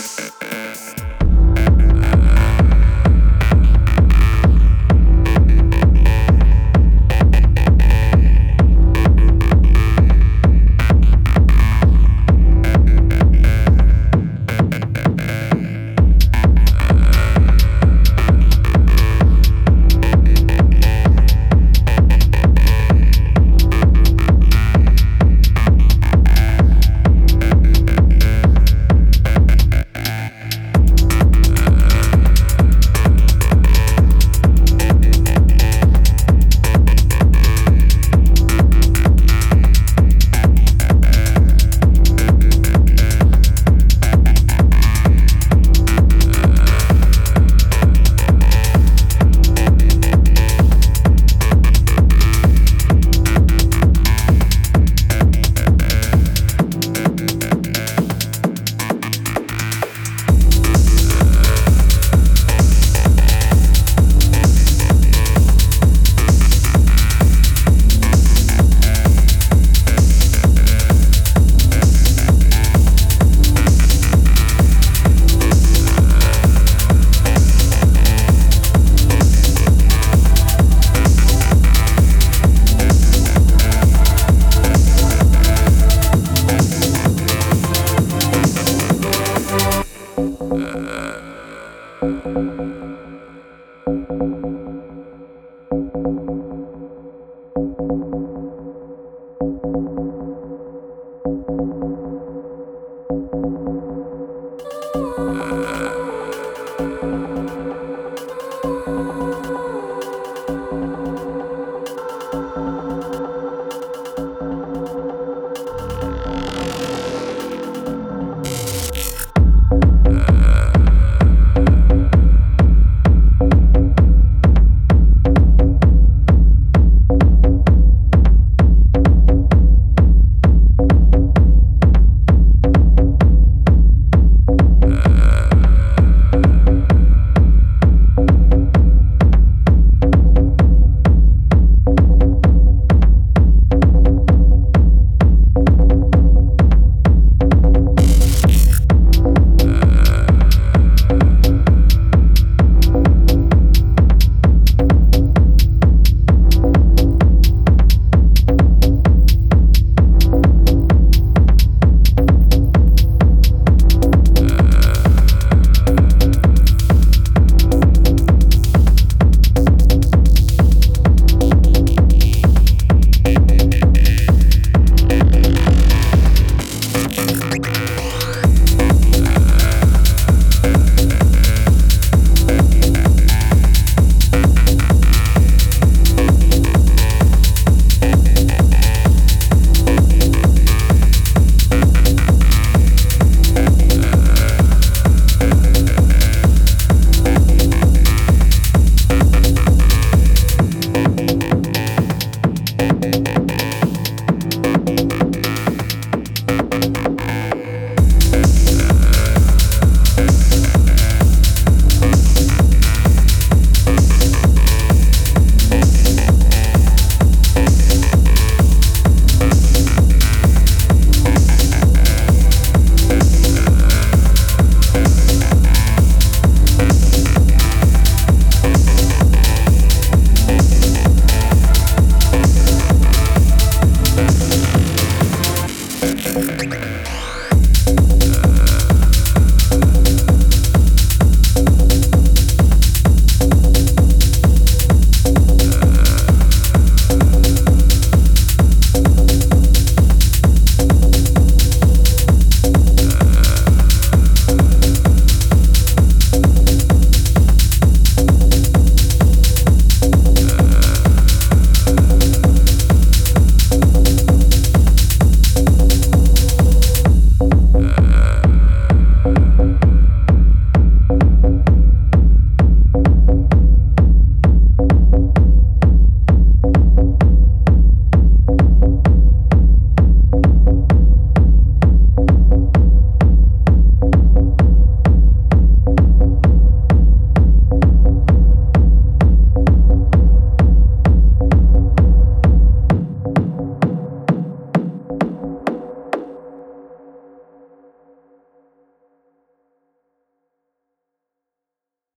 you